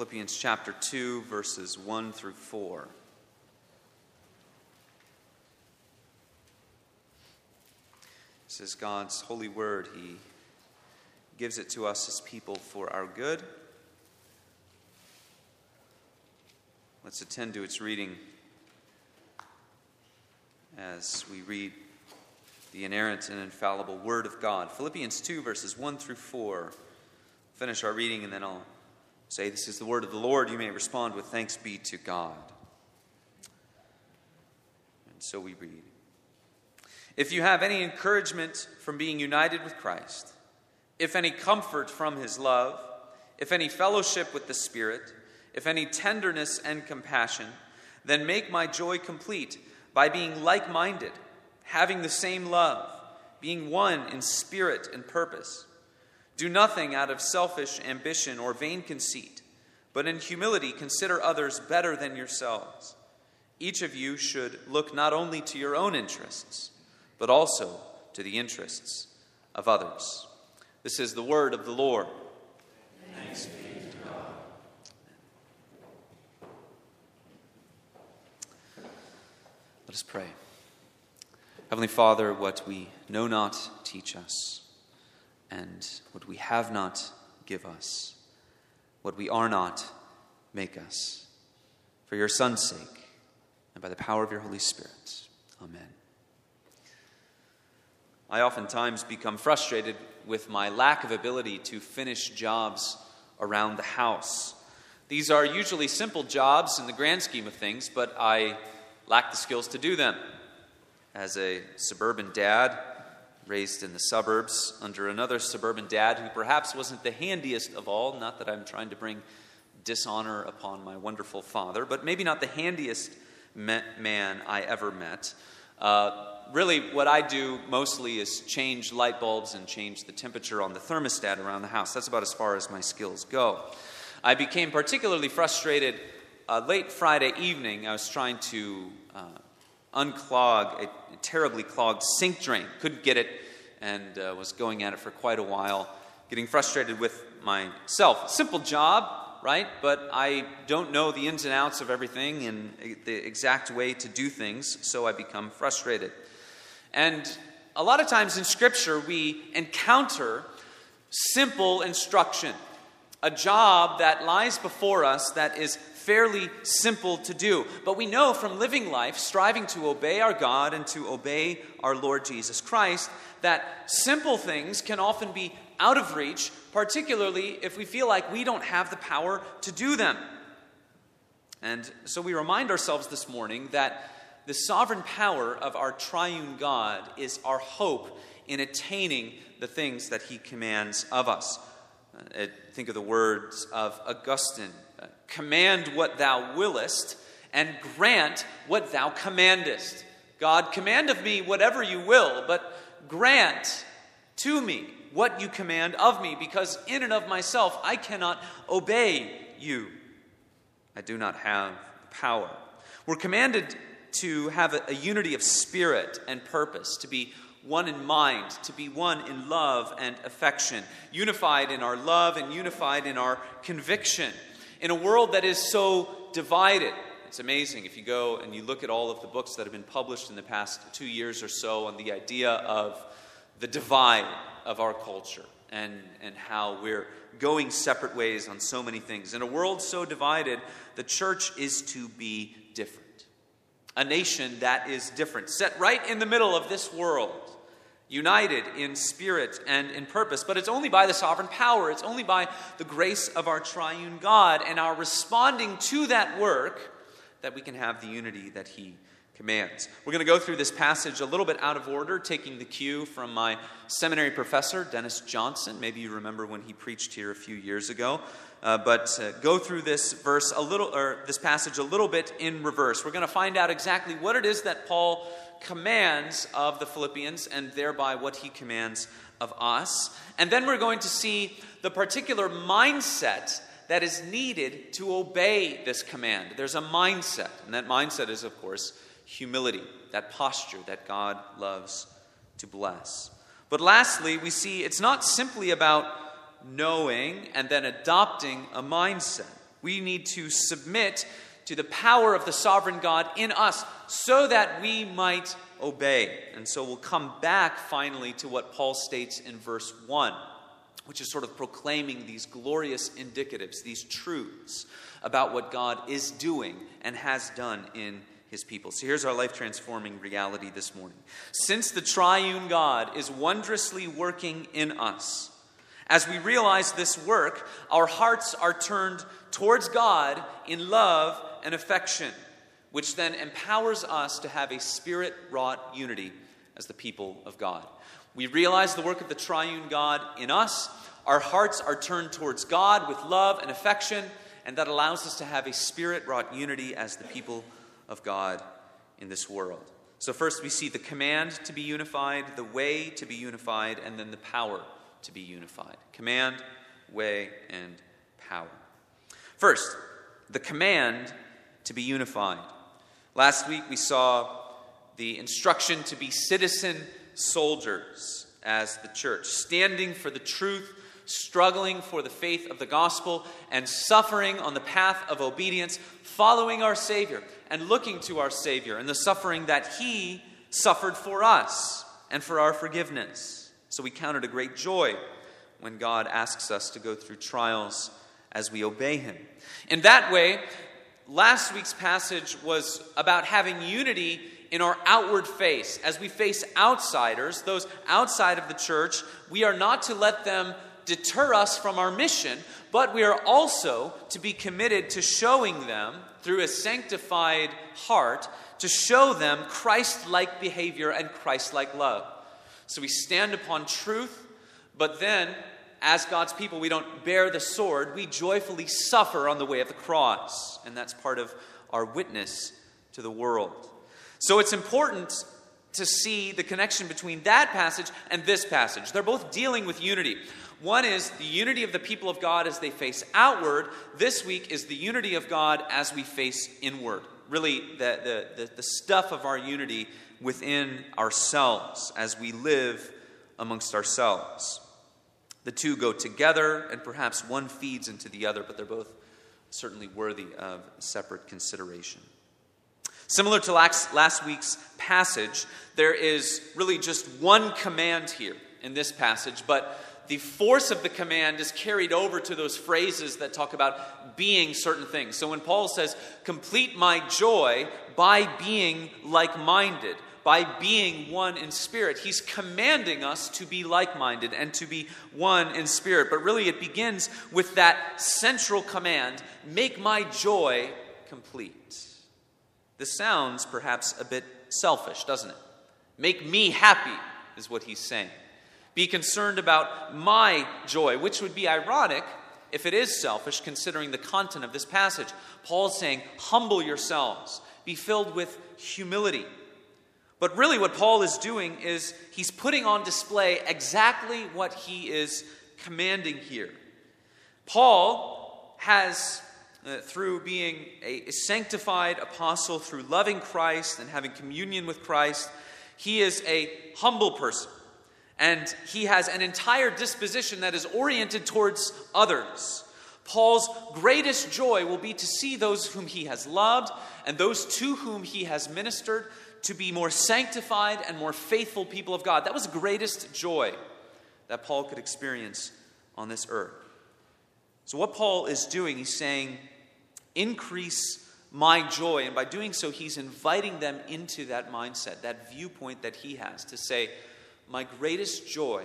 Philippians chapter 2, verses 1 through 4. This is God's holy word. He gives it to us as people for our good. Let's attend to its reading as we read the inerrant and infallible Word of God. Philippians 2, verses 1 through 4. Finish our reading and then I'll say, This is the Word of the Lord. You may respond with thanks be to God. And so we read If you have any encouragement from being united with Christ, if any comfort from his love, if any fellowship with the Spirit, if any tenderness and compassion, then make my joy complete by being like minded, having the same love, being one in spirit and purpose. Do nothing out of selfish ambition or vain conceit, but in humility consider others better than yourselves. Each of you should look not only to your own interests, but also to the interests of others. This is the word of the Lord. Thanks be to God. Let us pray. Heavenly Father, what we know not, teach us, and what we have not, give us. What we are not, make us. For your Son's sake, and by the power of your Holy Spirit. Amen. I oftentimes become frustrated with my lack of ability to finish jobs around the house. These are usually simple jobs in the grand scheme of things, but I lack the skills to do them. As a suburban dad, raised in the suburbs under another suburban dad who perhaps wasn't the handiest of all, not that I'm trying to bring dishonor upon my wonderful father, but maybe not the handiest man I ever met. Uh, really, what I do mostly is change light bulbs and change the temperature on the thermostat around the house. That's about as far as my skills go. I became particularly frustrated uh, late Friday evening. I was trying to uh, unclog a terribly clogged sink drain. Couldn't get it and uh, was going at it for quite a while, getting frustrated with myself. Simple job, right? But I don't know the ins and outs of everything and the exact way to do things, so I become frustrated. And a lot of times in Scripture, we encounter simple instruction, a job that lies before us that is fairly simple to do. But we know from living life, striving to obey our God and to obey our Lord Jesus Christ, that simple things can often be out of reach, particularly if we feel like we don't have the power to do them. And so we remind ourselves this morning that the sovereign power of our triune God is our hope in attaining the things that he commands of us. Uh, think of the words of Augustine Command what thou willest, and grant what thou commandest. God, command of me whatever you will, but grant to me what you command of me, because in and of myself I cannot obey you. I do not have power. We're commanded to have a, a unity of spirit and purpose, to be one in mind, to be one in love and affection, unified in our love and unified in our conviction. In a world that is so divided, it's amazing if you go and you look at all of the books that have been published in the past two years or so on the idea of the divide of our culture and, and how we're going separate ways on so many things. In a world so divided, the church is to be different. A nation that is different, set right in the middle of this world, united in spirit and in purpose. But it's only by the sovereign power, it's only by the grace of our triune God and our responding to that work that we can have the unity that He commands. We're going to go through this passage a little bit out of order, taking the cue from my seminary professor, Dennis Johnson. Maybe you remember when he preached here a few years ago. Uh, but uh, go through this verse a little, or this passage a little bit in reverse. We're going to find out exactly what it is that Paul commands of the Philippians, and thereby what he commands of us. And then we're going to see the particular mindset that is needed to obey this command. There's a mindset, and that mindset is, of course, humility, that posture that God loves to bless. But lastly, we see it's not simply about knowing and then adopting a mindset. We need to submit to the power of the sovereign God in us so that we might obey. And so we'll come back finally to what Paul states in verse 1, which is sort of proclaiming these glorious indicatives, these truths about what God is doing and has done in his people. So here's our life transforming reality this morning. Since the triune God is wondrously working in us, as we realize this work, our hearts are turned towards God in love and affection, which then empowers us to have a spirit wrought unity as the people of God. We realize the work of the triune God in us. Our hearts are turned towards God with love and affection, and that allows us to have a spirit wrought unity as the people of God in this world. So, first we see the command to be unified, the way to be unified, and then the power to be unified. Command, way, and power. First, the command to be unified. Last week we saw the instruction to be citizen soldiers as the church, standing for the truth, struggling for the faith of the gospel, and suffering on the path of obedience, following our Savior and looking to our Savior and the suffering that He suffered for us and for our forgiveness. So we count it a great joy when God asks us to go through trials as we obey Him. In that way, last week's passage was about having unity in our outward face. As we face outsiders, those outside of the church, we are not to let them deter us from our mission, but we are also to be committed to showing them, through a sanctified heart, to show them Christ like behavior and Christ like love. So we stand upon truth, but then, as God's people, we don't bear the sword. We joyfully suffer on the way of the cross. And that's part of our witness to the world. So it's important to see the connection between that passage and this passage. They're both dealing with unity. One is the unity of the people of God as they face outward. This week is the unity of God as we face inward. Really, the, the, the, the stuff of our unity within ourselves as we live amongst ourselves. The two go together, and perhaps one feeds into the other, but they're both certainly worthy of separate consideration. Similar to last week's passage, there is really just one command here in this passage, but the force of the command is carried over to those phrases that talk about being certain things. So when Paul says, complete my joy by being like minded, by being one in spirit. He's commanding us to be like minded and to be one in spirit. But really, it begins with that central command make my joy complete. This sounds perhaps a bit selfish, doesn't it? Make me happy, is what he's saying. Be concerned about my joy, which would be ironic if it is selfish, considering the content of this passage. Paul's saying, Humble yourselves, be filled with humility. But really, what Paul is doing is he's putting on display exactly what he is commanding here. Paul has, uh, through being a, a sanctified apostle, through loving Christ and having communion with Christ, he is a humble person. And he has an entire disposition that is oriented towards others. Paul's greatest joy will be to see those whom he has loved and those to whom he has ministered to be more sanctified and more faithful people of God. That was the greatest joy that Paul could experience on this earth. So, what Paul is doing, he's saying, increase my joy. And by doing so, he's inviting them into that mindset, that viewpoint that he has to say, My greatest joy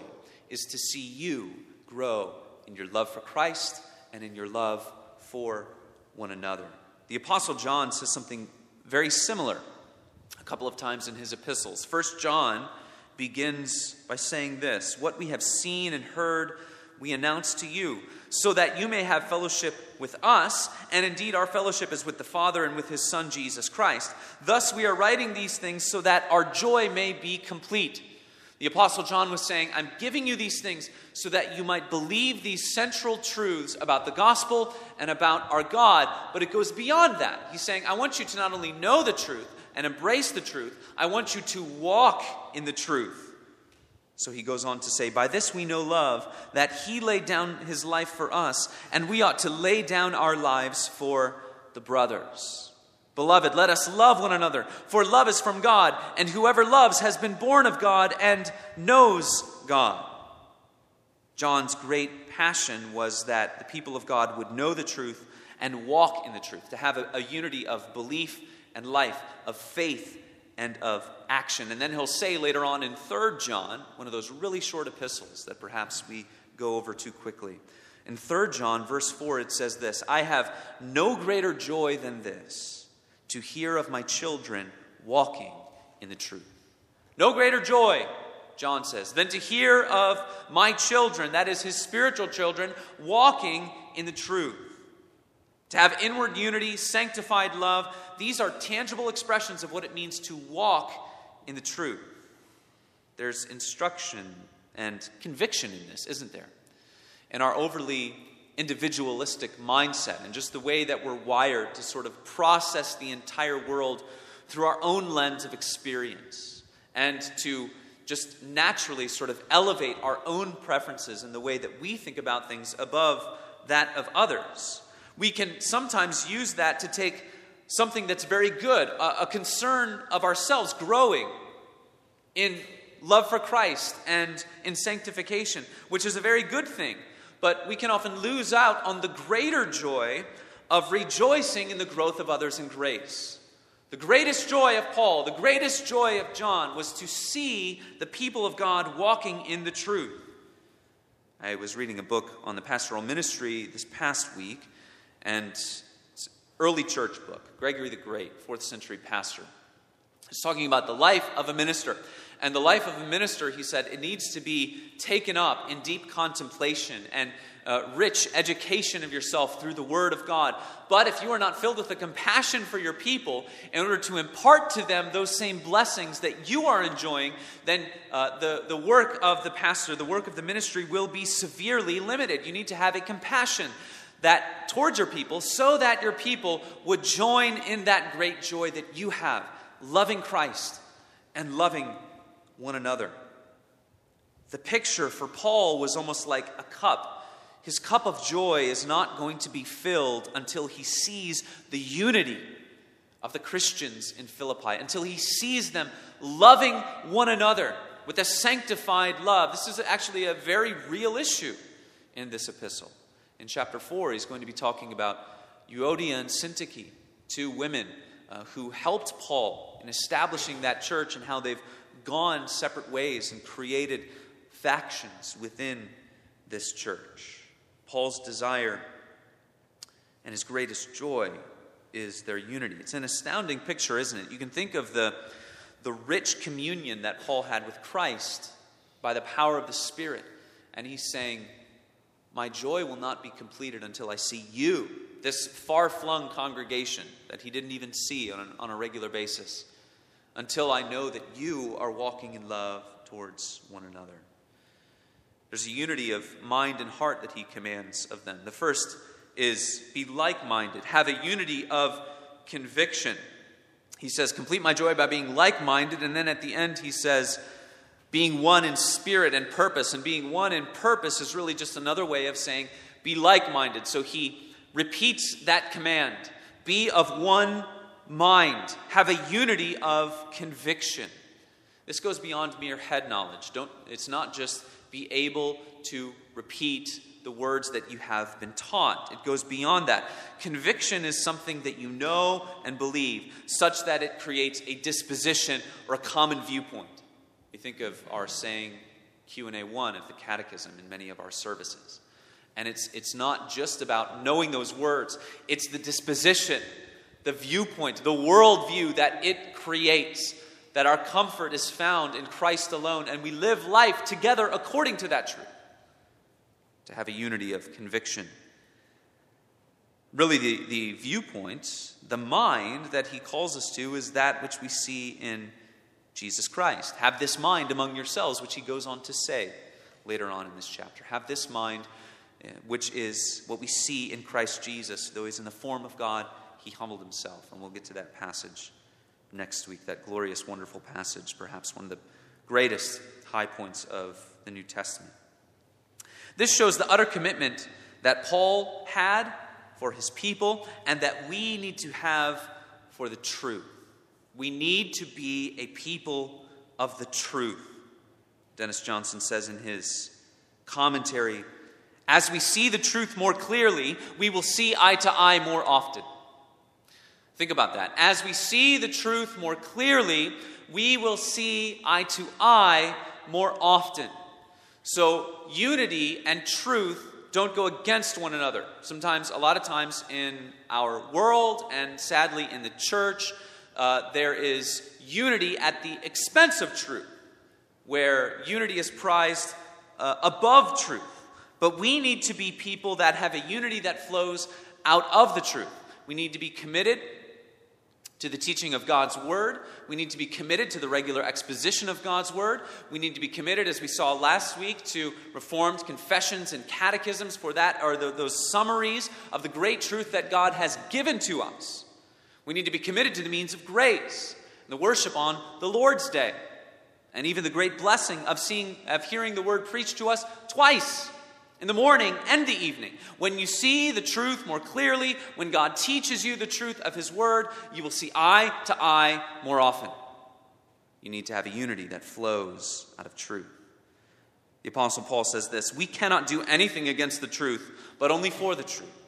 is to see you grow in your love for Christ and in your love for one another. The Apostle John says something very similar a couple of times in his epistles. First John begins by saying this What we have seen and heard, we announce to you, so that you may have fellowship with us, and indeed our fellowship is with the Father and with his Son Jesus Christ. Thus we are writing these things so that our joy may be complete. The Apostle John was saying, I'm giving you these things so that you might believe these central truths about the gospel and about our God. But it goes beyond that. He's saying, I want you to not only know the truth, and embrace the truth. I want you to walk in the truth. So he goes on to say, By this we know love, that he laid down his life for us, and we ought to lay down our lives for the brothers. Beloved, let us love one another, for love is from God, and whoever loves has been born of God and knows God. John's great passion was that the people of God would know the truth and walk in the truth, to have a, a unity of belief and life, of faith and of action. And then he'll say later on in 3 John, one of those really short epistles that perhaps we go over too quickly. In 3 John, verse 4, it says this I have no greater joy than this, to hear of my children walking in the truth. No greater joy, John says, than to hear of my children, that is his spiritual children, walking in the truth. To have inward unity, sanctified love, these are tangible expressions of what it means to walk in the truth. There's instruction and conviction in this, isn't there? In our overly individualistic mindset and just the way that we're wired to sort of process the entire world through our own lens of experience and to just naturally sort of elevate our own preferences in the way that we think about things above that of others. We can sometimes use that to take something that's very good, a, a concern of ourselves growing in love for Christ and in sanctification, which is a very good thing. But we can often lose out on the greater joy of rejoicing in the growth of others in grace. The greatest joy of Paul, the greatest joy of John was to see the people of God walking in the truth. I was reading a book on the pastoral ministry this past week, and early church book, Gregory the Great, fourth century pastor. He's talking about the life of a minister. And the life of a minister, he said, it needs to be taken up in deep contemplation and uh, rich education of yourself through the Word of God. But if you are not filled with a compassion for your people in order to impart to them those same blessings that you are enjoying, then uh, the, the work of the pastor, the work of the ministry will be severely limited. You need to have a compassion that towards your people so that your people would join in that great joy that you have, loving Christ and loving one another. The picture for Paul was almost like a cup. His cup of joy is not going to be filled until he sees the unity of the Christians in Philippi, until he sees them loving one another with a sanctified love. This is actually a very real issue in this epistle. In chapter 4, he's going to be talking about Euodia and Syntyche, two women uh, who helped Paul in establishing that church and how they've gone separate ways and created factions within this church. Paul's desire and his greatest joy is their unity. It's an astounding picture, isn't it? You can think of the, the rich communion that Paul had with Christ by the power of the Spirit. And he's saying, My joy will not be completed until I see you, this far flung congregation that he didn't even see on, an, on a regular basis until I know that you are walking in love towards one another. There's a unity of mind and heart that he commands of them. The first is be like minded, have a unity of conviction. He says, Complete my joy by being like minded. And then at the end, he says, Being one in spirit and purpose. And being one in purpose is really just another way of saying, Be like minded. So he repeats that command Be of one mind, have a unity of conviction. This goes beyond mere head knowledge. Don't, it's not just be able to repeat the words that you have been taught. It goes beyond that. Conviction is something that you know and believe, such that it creates a disposition or a common viewpoint. We think of our saying Q&A 1 of the catechism in many of our services. And it's, it's not just about knowing those words, it's the disposition the viewpoint, the worldview that it creates, that our comfort is found in Christ alone, and we live life together according to that truth. To have a unity of conviction. Really, the, the viewpoint, the mind that he calls us to, is that which we see in Jesus Christ. Have this mind among yourselves, which he goes on to say later on in this chapter. Have this mind, eh, which is what we see in Christ Jesus, though he's in the form of God he humbled himself. And we'll get to that passage next week, that glorious, wonderful passage, perhaps one of the greatest high points of the New Testament. This shows the utter commitment that Paul had for his people and that we need to have for the truth. We need to be a people of the truth. Dennis Johnson says in his commentary as we see the truth more clearly, we will see eye to eye more often. Think about that. As we see the truth more clearly, we will see eye to eye more often. So, unity and truth don't go against one another. Sometimes, a lot of times in our world and sadly in the church, uh, there is unity at the expense of truth, where unity is prized uh, above truth. But we need to be people that have a unity that flows out of the truth. We need to be committed to the teaching of God's Word. We need to be committed to the regular exposition of God's Word. We need to be committed, as we saw last week, to Reformed confessions and catechisms for that, or the, those summaries of the great truth that God has given to us. We need to be committed to the means of grace, the worship on the Lord's Day, and even the great blessing of seeing, of hearing the Word preached to us twice in the morning and the evening. When you see the truth more clearly, when God teaches you the truth of His Word, you will see eye to eye more often. You need to have a unity that flows out of truth. The Apostle Paul says this We cannot do anything against the truth, but only for the truth.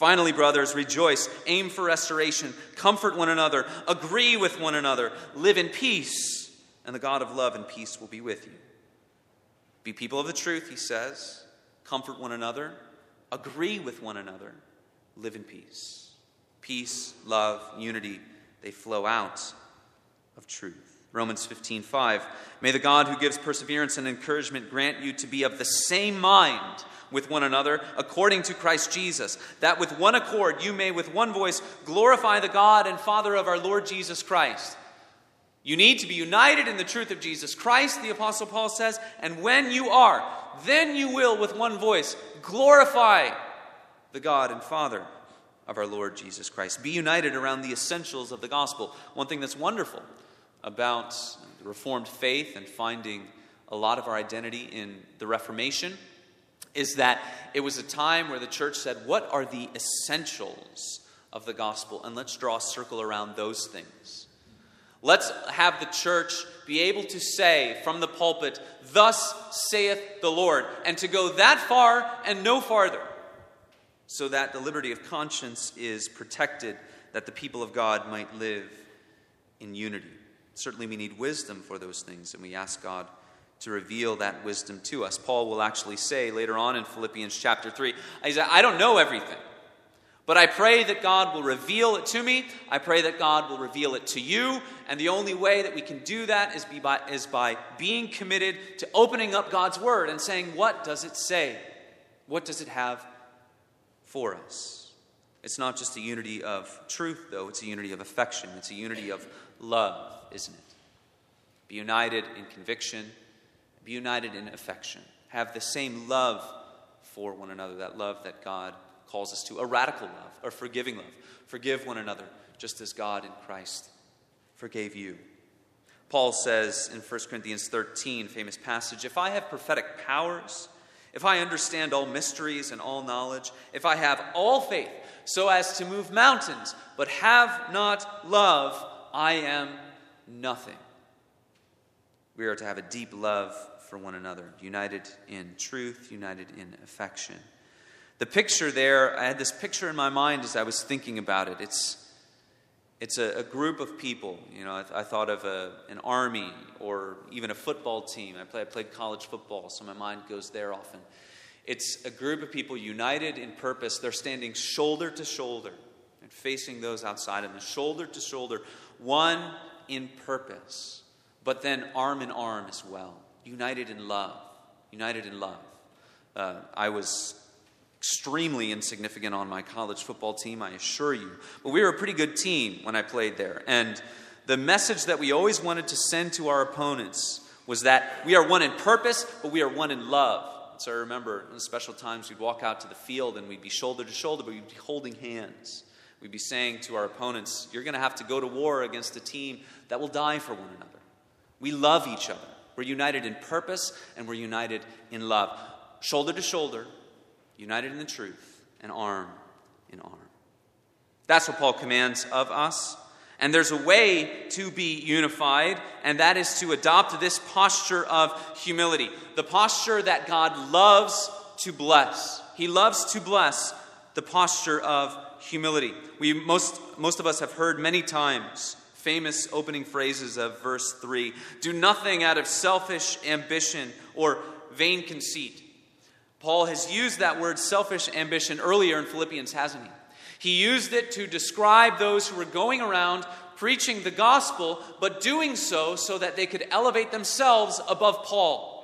Finally, brothers, rejoice, aim for restoration, comfort one another, agree with one another, live in peace, and the God of love and peace will be with you. Be people of the truth, he says comfort one another, agree with one another, live in peace. Peace, love, unity, they flow out of truth. Romans 15, 5. May the God who gives perseverance and encouragement grant you to be of the same mind with one another according to Christ Jesus, that with one accord you may with one voice glorify the God and Father of our Lord Jesus Christ. You need to be united in the truth of Jesus Christ, the Apostle Paul says, and when you are, then you will, with one voice, glorify the God and Father of our Lord Jesus Christ. Be united around the essentials of the gospel. One thing that's wonderful about the Reformed faith and finding a lot of our identity in the Reformation is that it was a time where the church said, What are the essentials of the gospel? And let's draw a circle around those things. Let's have the church be able to say from the pulpit, Thus saith the Lord, and to go that far and no farther, so that the liberty of conscience is protected, that the people of God might live in unity. Certainly, we need wisdom for those things, and we ask God to reveal that wisdom to us. Paul will actually say later on in Philippians chapter 3, he said, I don't know everything. But I pray that God will reveal it to me. I pray that God will reveal it to you. And the only way that we can do that is, by, is by being committed to opening up God's Word and saying, What does it say? What does it have for us? It's not just a unity of truth, though, it's a unity of affection, it's a unity of love, isn't it? Be united in conviction, be united in affection. Have the same love for one another, that love that God calls us to a radical love, a forgiving love. Forgive one another, just as God in Christ forgave you. Paul says in 1 Corinthians 13, famous passage, If I have prophetic powers, if I understand all mysteries and all knowledge, if I have all faith so as to move mountains, but have not love, I am nothing. We are to have a deep love for one another, united in truth, united in affection. The picture there, I had this picture in my mind as I was thinking about it. It's, it's a, a group of people. You know, I, I thought of a, an army or even a football team. I, play, I played college football, so my mind goes there often. It's a group of people united in purpose. They're standing shoulder to shoulder and facing those outside of them, shoulder to shoulder, one in purpose, but then arm in arm as well, united in love. United in love. Uh, I was extremely insignificant on my college football team, I assure you. But we were a pretty good team when I played there. And the message that we always wanted to send to our opponents was that we are one in purpose, but we are one in love. So I remember in special times we'd walk out to the field and we'd be shoulder to shoulder, but we'd be holding hands. We'd be saying to our opponents, You're going to have to go to war against a team that will die for one another. We love each other. We're united in purpose and we're united in love. Shoulder to shoulder, united in the truth, and arm in arm. That's what Paul commands of us. And there's a way to be unified, and that is to adopt this posture of humility. The posture that God loves to bless. He loves to bless the posture of humility. We most, most of us have heard many times famous opening phrases of verse 3 Do nothing out of selfish ambition or vain conceit. Paul has used that word selfish ambition earlier in Philippians, hasn't he? He used it to describe those who were going around preaching the gospel, but doing so so that they could elevate themselves above Paul.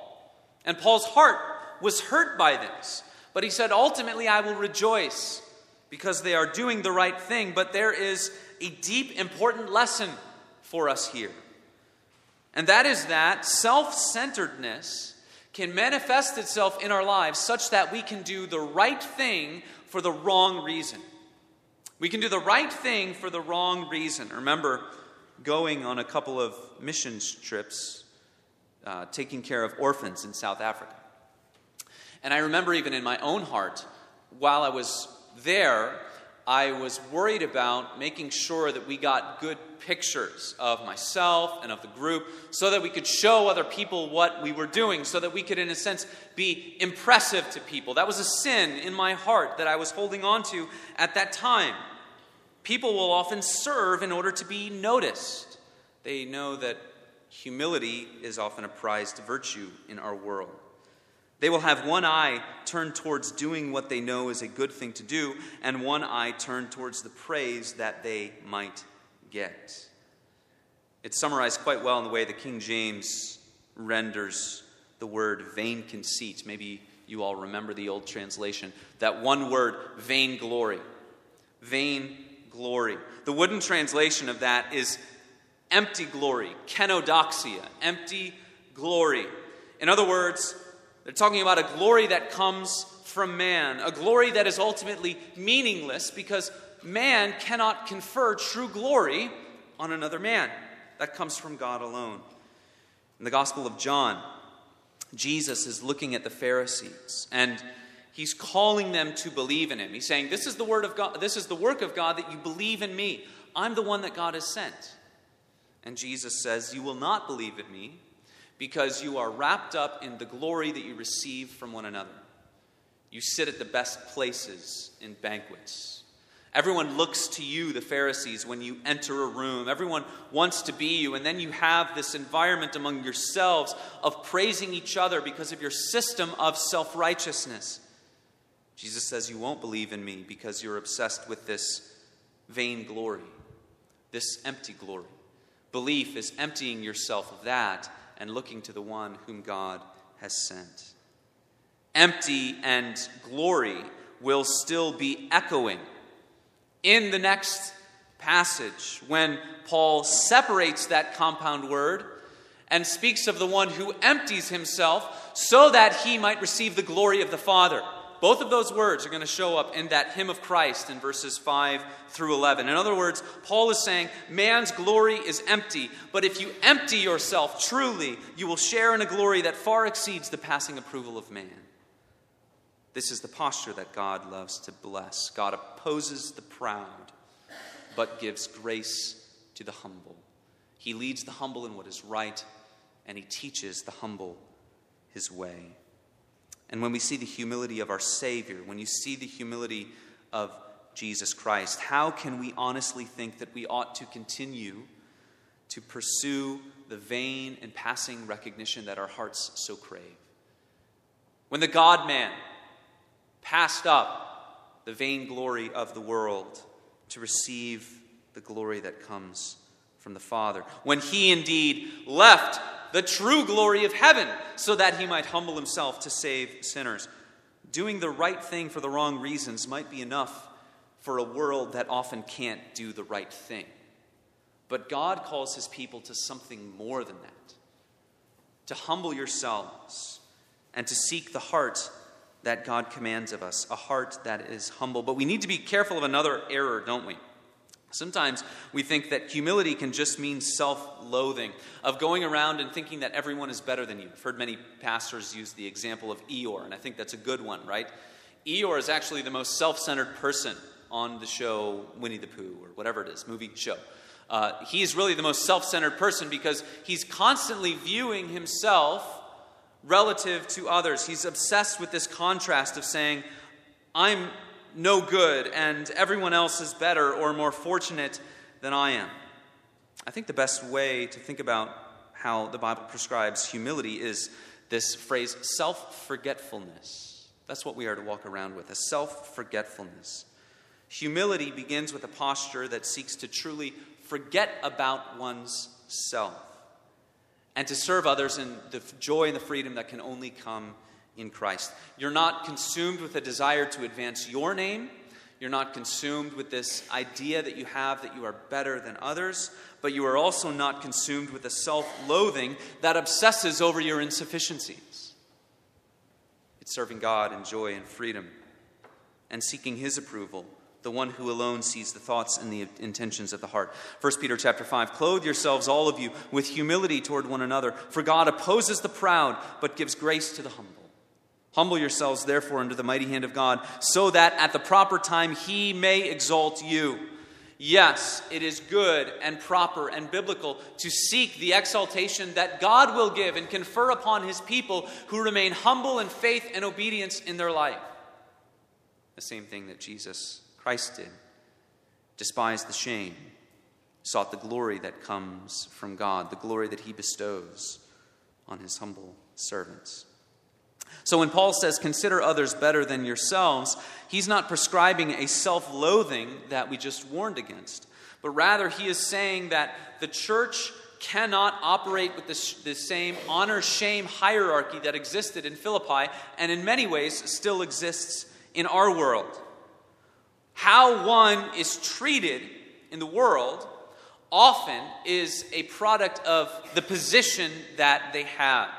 And Paul's heart was hurt by this. But he said, Ultimately, I will rejoice because they are doing the right thing. But there is a deep, important lesson for us here. And that is that self centeredness can manifest itself in our lives such that we can do the right thing for the wrong reason. We can do the right thing for the wrong reason. remember going on a couple of missions trips, uh, taking care of orphans in South Africa. And I remember even in my own heart, while I was there, I was worried about making sure that we got good pictures of myself and of the group so that we could show other people what we were doing, so that we could, in a sense, be impressive to people. That was a sin in my heart that I was holding on to at that time. People will often serve in order to be noticed. They know that humility is often a prized virtue in our world. They will have one eye turned towards doing what they know is a good thing to do, and one eye turned towards the praise that they might get. It's summarized quite well in the way the King James renders the word vain conceit. Maybe you all remember the old translation. That one word, vain glory. Vain glory. The wooden translation of that is empty glory, kenodoxia, empty glory. In other words, they're talking about a glory that comes from man, a glory that is ultimately meaningless because man cannot confer true glory on another man. That comes from God alone. In the Gospel of John, Jesus is looking at the Pharisees and he's calling them to believe in him. He's saying, "This is the word of God, this is the work of God that you believe in me. I'm the one that God has sent." And Jesus says, "You will not believe in me because you are wrapped up in the glory that you receive from one another. You sit at the best places in banquets. Everyone looks to you, the Pharisees, when you enter a room. Everyone wants to be you. And then you have this environment among yourselves of praising each other because of your system of self righteousness. Jesus says, You won't believe in me because you're obsessed with this vain glory, this empty glory. Belief is emptying yourself of that and looking to the one whom God has sent. Empty and glory will still be echoing in the next passage when Paul separates that compound word and speaks of the one who empties himself so that he might receive the glory of the Father. Both of those words are going to show up in that hymn of Christ in verses 5 through 11. In other words, Paul is saying man's glory is empty, but if you empty yourself truly, you will share in a glory that far exceeds the passing approval of man. This is the posture that God loves to bless. God opposes the proud, but gives grace to the humble. He leads the humble in what is right, and he teaches the humble his way. And when we see the humility of our Savior, when you see the humility of Jesus Christ, how can we honestly think that we ought to continue to pursue the vain and passing recognition that our hearts so crave? When the God man passed up the vain glory of the world to receive the glory that comes from the Father, when he indeed left the true glory of heaven, so that he might humble himself to save sinners. Doing the right thing for the wrong reasons might be enough for a world that often can't do the right thing. But God calls his people to something more than that to humble yourselves and to seek the heart that God commands of us, a heart that is humble. But we need to be careful of another error, don't we? Sometimes we think that humility can just mean self loathing, of going around and thinking that everyone is better than you. I've heard many pastors use the example of Eeyore, and I think that's a good one, right? Eeyore is actually the most self centered person on the show Winnie the Pooh, or whatever it is, movie show. Uh, he's really the most self centered person because he's constantly viewing himself relative to others. He's obsessed with this contrast of saying, I'm no good and everyone else is better or more fortunate than I am. I think the best way to think about how the Bible prescribes humility is this phrase self forgetfulness. That's what we are to walk around with a self forgetfulness. Humility begins with a posture that seeks to truly forget about one's self and to serve others in the joy and the freedom that can only come in Christ. You're not consumed with a desire to advance your name. You're not consumed with this idea that you have that you are better than others, but you are also not consumed with a self loathing that obsesses over your insufficiencies. It's serving God in joy and freedom and seeking His approval the one who alone sees the thoughts and the intentions of the heart. 1 Peter chapter 5 Clothe yourselves all of you with humility toward one another, for God opposes the proud but gives grace to the humble. Humble yourselves, therefore, under the mighty hand of God, so that at the proper time he may exalt you. Yes, it is good and proper and biblical to seek the exaltation that God will give and confer upon his people who remain humble in faith and obedience in their life. The same thing that Jesus Christ did, despised the shame, sought the glory that comes from God, the glory that he bestows on his humble servants. So when Paul says, consider others better than yourselves, he's not prescribing a self loathing that we just warned against, but rather he is saying that the church cannot operate with the, same honor shame hierarchy that existed in Philippi and in many ways still exists in our world. How one is treated in the world often is a product of the position that they have.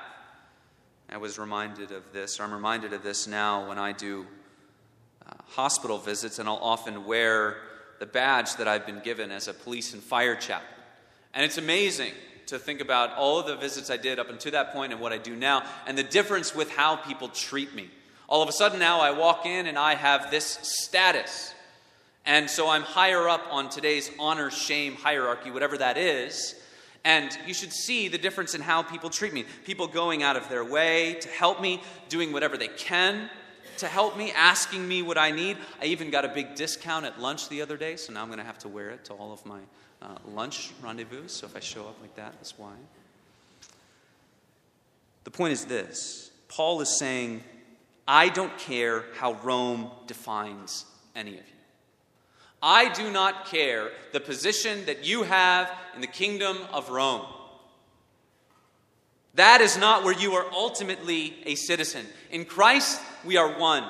I was reminded of this, or I'm reminded of this now when I do uh, hospital visits, and I'll often wear the badge that I've been given as a police and fire chaplain. And it's amazing to think about all of the visits I did up until that point and what I do now, and the difference with how people treat me. All of a sudden now I walk in and I have this status. And so I'm higher up on today's honor shame hierarchy, whatever that is. And you should see the difference in how people treat me. People going out of their way to help me, doing whatever they can to help me, asking me what I need. I even got a big discount at lunch the other day, so now I'm going to have to wear it to all of my uh, lunch rendezvous. So if I show up like that, that's why. The point is this Paul is saying, I don't care how Rome defines any of you. I do not care the position that you have in the kingdom of Rome. That is not where you are ultimately a citizen. In Christ, we are one.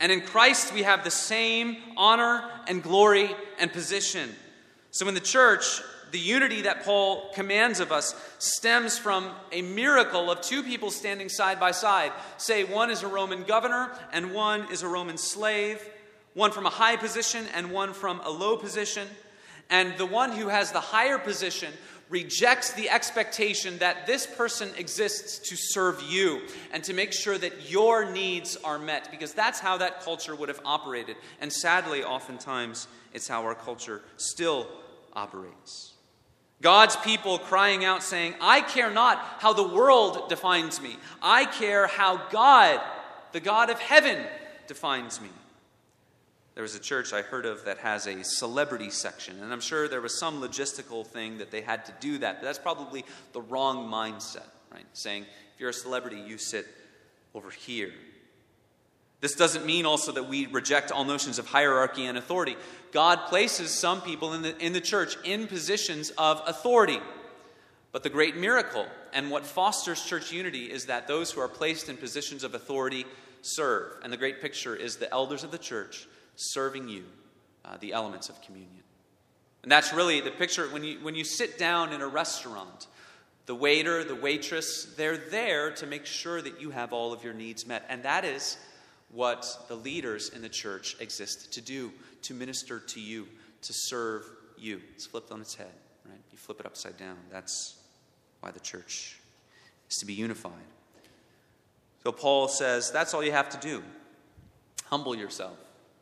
And in Christ, we have the same honor and glory and position. So in the church, the unity that Paul commands of us stems from a miracle of two people standing side by side. Say, one is a Roman governor and one is a Roman slave one from a high position and one from a low position. And the one who has the higher position rejects the expectation that this person exists to serve you and to make sure that your needs are met, because that's how that culture would have operated. And sadly, oftentimes, it's how our culture still operates. God's people crying out, saying, I care not how the world defines me, I care how God, the God of heaven, defines me. There was a church I heard of that has a celebrity section, and I'm sure there was some logistical thing that they had to do that, but that's probably the wrong mindset, right? Saying, if you're a celebrity, you sit over here. This doesn't mean also that we reject all notions of hierarchy and authority. God places some people in the, in the church in positions of authority. But the great miracle and what fosters church unity is that those who are placed in positions of authority serve. And the great picture is the elders of the church serving you uh, the elements of communion. And that's really the picture when you, when you sit down in a restaurant, the waiter, the waitress, they're there to make sure that you have all of your needs met. And that is what the leaders in the church exist to do to minister to you, to serve you. It's flipped on its head, right? You flip it upside down. That's why the church is to be unified. So Paul says that's all you have to do humble yourself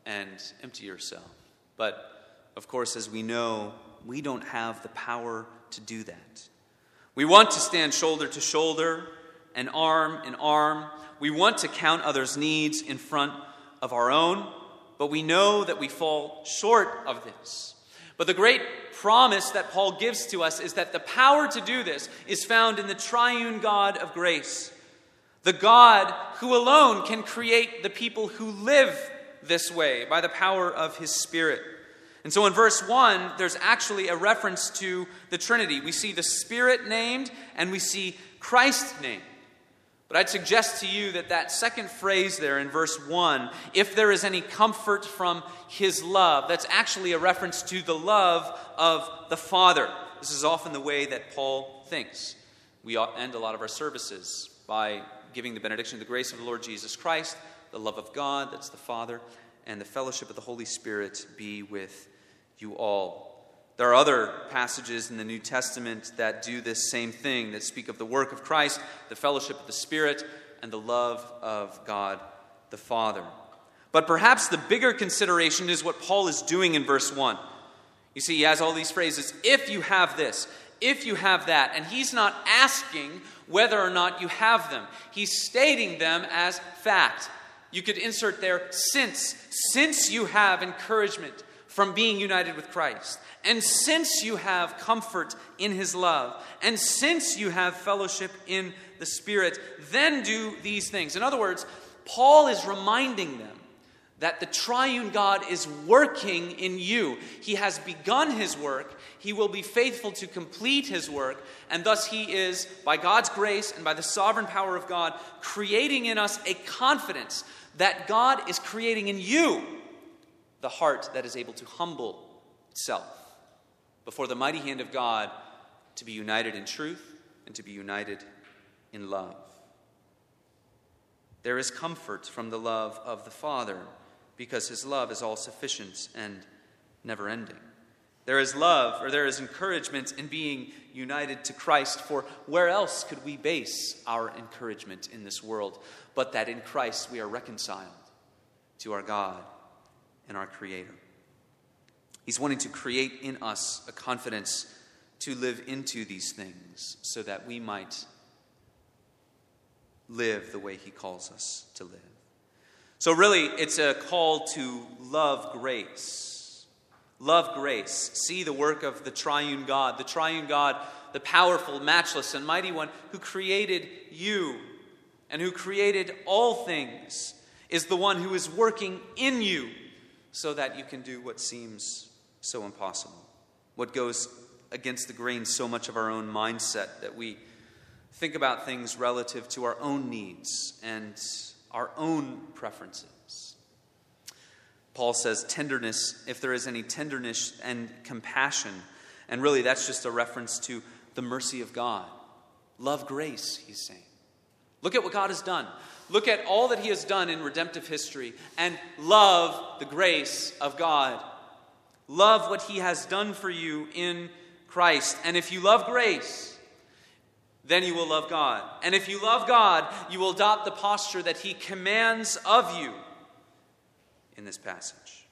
and empty yourself. But of course, as we know, we don't have the power to do that. We want to stand shoulder to shoulder and arm in arm. We want to count others' needs in front of our own, but we know that we fall short of this. But the great promise that Paul gives to us is that the power to do this is found in the triune God of grace, the God who alone can create the people who live this way by the power of his Spirit. And so in verse 1, there's actually a reference to the Trinity. We see the Spirit named and we see Christ named. But I'd suggest to you that that second phrase there in verse 1, if there is any comfort from his love, that's actually a reference to the love of the Father. This is often the way that Paul thinks. We end a lot of our services by giving the benediction of the grace of the Lord Jesus Christ, the love of God, that's the Father, and the fellowship of the Holy Spirit be with you all. There are other passages in the New Testament that do this same thing, that speak of the work of Christ, the fellowship of the Spirit, and the love of God the Father. But perhaps the bigger consideration is what Paul is doing in verse 1. You see, he has all these phrases if you have this, if you have that, and he's not asking whether or not you have them, he's stating them as fact. You could insert there since, since you have encouragement from being united with Christ. And since you have comfort in his love, and since you have fellowship in the Spirit, then do these things. In other words, Paul is reminding them that the triune God is working in you. He has begun his work, he will be faithful to complete his work, and thus he is, by God's grace and by the sovereign power of God, creating in us a confidence that God is creating in you the heart that is able to humble itself before the mighty hand of God to be united in truth and to be united in love. There is comfort from the love of the Father because his love is all sufficient and never ending. There is love, or there is encouragement in being united to Christ, for where else could we base our encouragement in this world but that in Christ we are reconciled to our God and our Creator. He's wanting to create in us a confidence to live into these things so that we might live the way He calls us to live. So, really, it's a call to love grace. Love grace. See the work of the triune God, the triune God, the powerful, matchless, and mighty one who created you and who created all things, is the one who is working in you so that you can do what seems so impossible, what goes against the grain so much of our own mindset that we think about things relative to our own needs and our own preferences. Paul says, tenderness, if there is any tenderness and compassion, and really that's just a reference to the mercy of God. Love grace, he's saying. Look at what God has done. Look at all that He has done in redemptive history and love the grace of God. Love what He has done for you in Christ. And if you love grace, then you will love God. And if you love God, you will adopt the posture that He commands of you in this passage.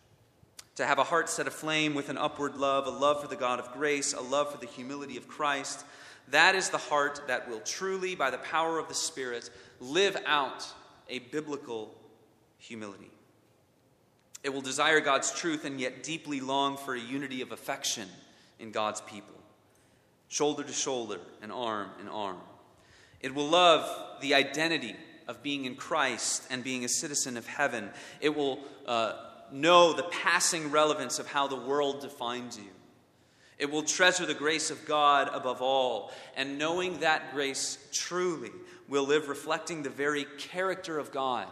To have a heart set aflame with an upward love, a love for the God of grace, a love for the humility of Christ, that is the heart that will truly, by the power of the Spirit, live out a biblical humility. It will desire God's truth and yet deeply long for a unity of affection in God's people, shoulder to shoulder and arm in arm. It will love the identity of being in Christ and being a citizen of heaven. It will uh, know the passing relevance of how the world defines you. It will treasure the grace of God above all, and knowing that grace truly will live reflecting the very character of God.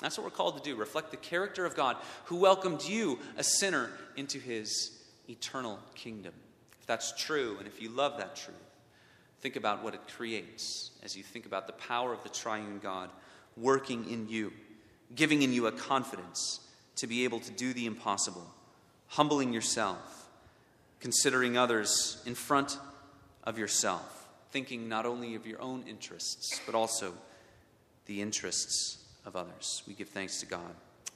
That's what we're called to do reflect the character of God who welcomed you, a sinner, into his eternal kingdom. If that's true, and if you love that truth, think about what it creates as you think about the power of the triune God working in you, giving in you a confidence to be able to do the impossible humbling yourself, considering others in front of yourself, thinking not only of your own interests, but also the interests of others. We give thanks to God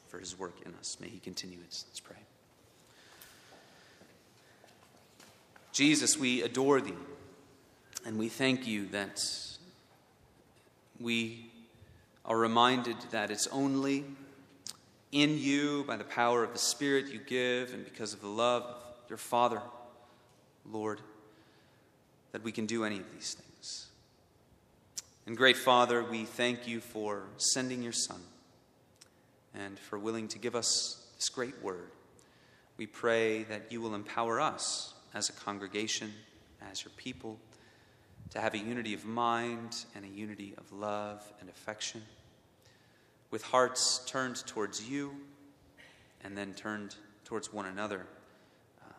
for his work in us. May he continue it. Let's pray. Jesus, we adore thee, and we thank you that we are reminded that it's only in you, by the power of the Spirit you give, and because of the love of your Father, Lord, that we can do any of these things. And great Father, we thank you for sending your Son and for willing to give us this great word. We pray that you will empower us as a congregation, as your people, to have a unity of mind and a unity of love and affection, with hearts turned towards you and then turned towards one another uh,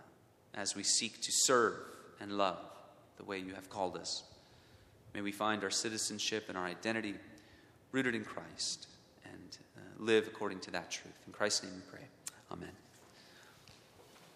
as we seek to serve and love the way you have called us. May we find our citizenship and our identity rooted in Christ and uh, live according to that truth. In Christ's name we pray. Amen.